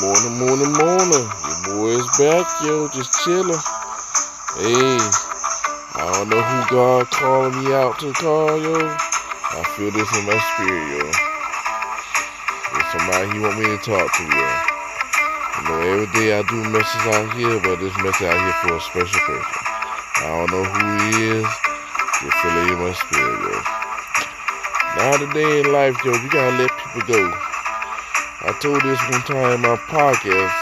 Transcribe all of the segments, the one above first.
Morning, morning, morning. Your boy is back, yo, just chilling. Hey, I don't know who God calling me out to call, yo. I feel this in my spirit, yo. It's somebody he want me to talk to, yo. You know, every day I do messages out here, but this message out here for a special person. I don't know who he is. Just feel it in my spirit, yo. Now today in life, yo, we gotta let people go. I told this one time in my podcast,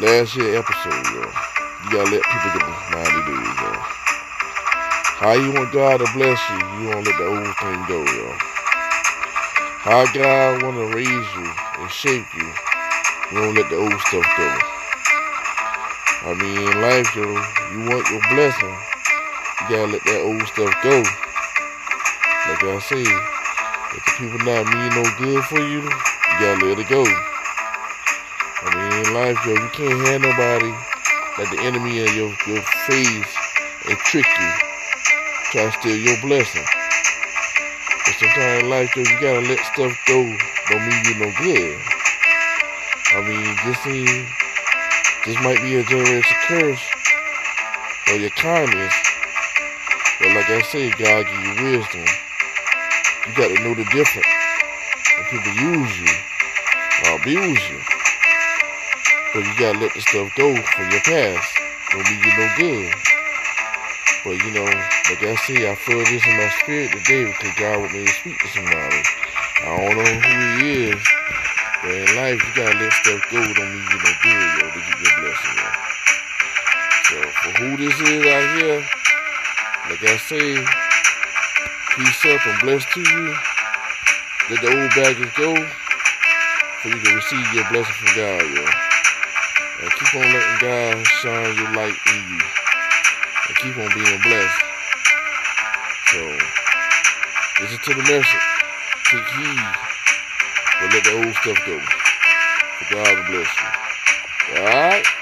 last year episode, yo. You gotta let people get go 90 days, yo. How you want God to bless you, you won't let the old thing go, yo. How God wanna raise you and shape you, you won't let the old stuff go. I mean, in life, yo, you want your blessing, you gotta let that old stuff go. Like I say, if the people not mean no good for you, you gotta let it go. I mean, in life, yo, you can't have nobody like the enemy in your, your face and trick you, try to steal your blessing. But sometimes in life, yo, you gotta let stuff go. Don't mean you no good. I mean, this ain't, this might be a generation curse or your kindness. But like I say, God give you wisdom. You got to know the difference. People use you or abuse you. But you gotta let the stuff go from your past. Don't mean you no good. But you know, like I say, I feel this in my spirit today because God want me to speak to somebody. I don't know who he is. But in life, you gotta let stuff go. Don't mean you no good, yo, to get your blessing, yo. So for who this is out here, like I say, peace up and bless to you. Let the old baggage go so you can receive your blessing from God, yo. And keep on letting God shine your light in you. And keep on being blessed. So, listen to the message. Take heed. But let the old stuff go. For God bless you. Alright?